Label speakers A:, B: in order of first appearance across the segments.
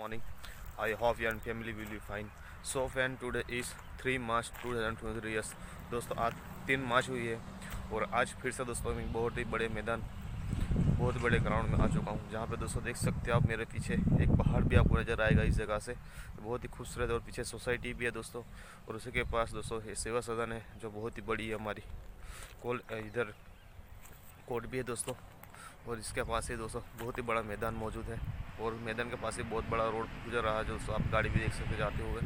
A: morning. I hope you and family will be fine. So fan today is 3 march 2023 yes, दोस्तों, आज तीन मार्च हुई है और आज फिर से दोस्तों मैं बहुत ही बड़े मैदान, बहुत बड़े ग्राउंड में आ चुका हूँ, जहाँ पे दोस्तों देख सकते हो आप मेरे पीछे एक पहाड़ भी आपको नज़र आएगा इस जगह से। बहुत ही खूबसूरत और पीछे सोसाइटी भी है दोस्तों और उसी के पास दोस्तों ये सेवा सदन है, जो बहुत ही बड़ी है हमारी। कोल इधर कोर्ट भी है दोस्तों। और इसके पास ही दोस्तों बहुत ही बड़ा मैदान मौजूद है और मैदान के पास ही बहुत बड़ा रोड गुजर रहा है जो आप गाड़ी भी देख सकते जाते हुए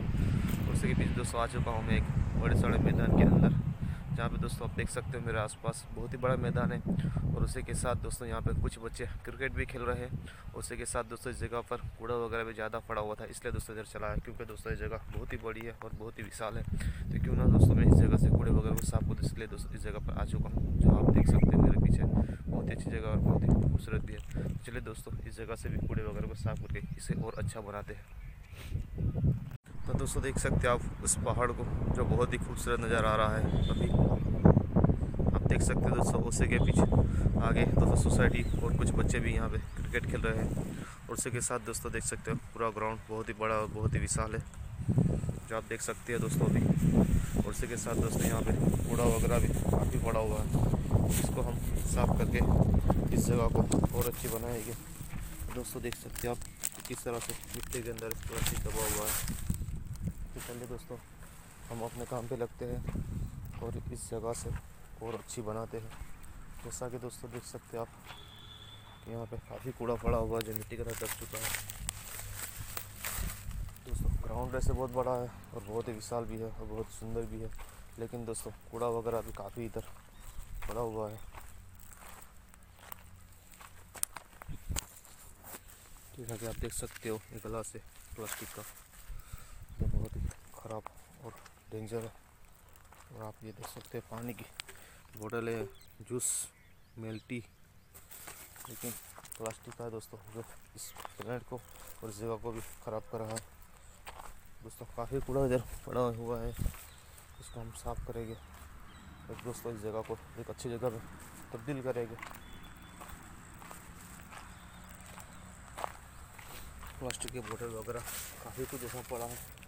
A: और उसी के पीछे दोस्तों आ चुका हूँ मैं एक बड़े सड़े मैदान के अंदर। जहाँ पे दोस्तों आप देख सकते हो मेरे आसपास बहुत ही बड़ा मैदान है और उसी के साथ दोस्तों यहाँ पे कुछ बच्चे क्रिकेट भी खेल रहे हैं। उसी के साथ दोस्तों इस जगह पर कूड़ा वगैरह भी ज़्यादा पड़ा हुआ था, इसलिए दोस्तों इधर चला है क्योंकि दोस्तों ये जगह बहुत ही बड़ी है और बहुत ही विशाल है। तो क्यों ना दोस्तों मैं इस जगह से कूड़े वगैरह को साफ़ करूँ, इसलिए दोस्तों इस जगह पर आ चुका हूँ, जो आप देख सकते हैं मेरे पीछे बहुत ही अच्छी जगह और बहुत ही खूबसूरत भी है। चलिए दोस्तों इस जगह से भी कूड़े वगैरह को साफ़ करके इसे और अच्छा बनाते हैं। तो दोस्तों देख सकते हैं आप उस पहाड़ को, जो बहुत ही खूबसूरत नज़र आ रहा है अभी। आप देख सकते हैं दोस्तों, उसी के पीछे आगे दोस्तों सोसाइटी और कुछ बच्चे भी यहाँ पे क्रिकेट खेल रहे हैं। और उसी के साथ दोस्तों देख सकते हो पूरा ग्राउंड बहुत ही बड़ा और बहुत ही विशाल है, जो आप देख सकते हैं दोस्तों अभी। और उसी के साथ दोस्तों यहाँ पे कूड़ा वगैरह भी काफ़ी पड़ा हुआ है। इसको हम साफ़ करके इस जगह को और अच्छी बनाएँगे। दोस्तों देख सकते हैं आप किस तरह से मिट्टी के अंदर इसको अच्छी दबा हुआ है। तो चलिए दोस्तों, हम अपने काम पे लगते हैं और इस जगह से और अच्छी बनाते हैं। जैसा कि दोस्तों देख सकते हैं आप यहाँ पे काफ़ी कूड़ा पड़ा हुआ है, जो मिट्टी का दब चुका है। दोस्तों ग्राउंड ऐसे बहुत बड़ा है और बहुत ही विशाल भी है और बहुत सुंदर भी है, लेकिन दोस्तों कूड़ा वगैरह भी काफ़ी इधर पड़ा हुआ है। जैसा कि आप देख सकते हो, ये गला से प्लास्टिक का ये बहुत ही ख़राब और डेंजर और आप ये देख सकते हैं, पानी की बोतल है जूस, मेल्टी, लेकिन प्लास्टिक का है दोस्तों, जो इस प्लेनेट को और इस जगह को भी ख़राब कर रहा है। दोस्तों, काफ़ी कूड़ा इधर पड़ा हुआ है, इसको हम साफ़ करेंगे। और दोस्तों, इस जगह को एक अच्छी जगह पर तब्दील करेंगे। प्लास्टिक के बोतल वगैरह काफ़ी कुछ ऐसा पड़ा है।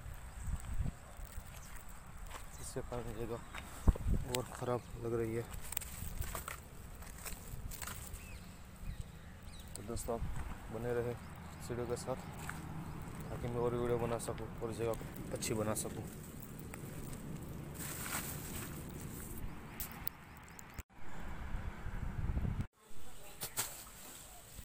A: इसके पानी जगह और ख़राब लग रही है। तो दोस्तों, आप बने रहे सीढ़ियों के साथ, ताकि मैं और वीडियो बना सकूँ और जगह अच्छी बना सकूँ।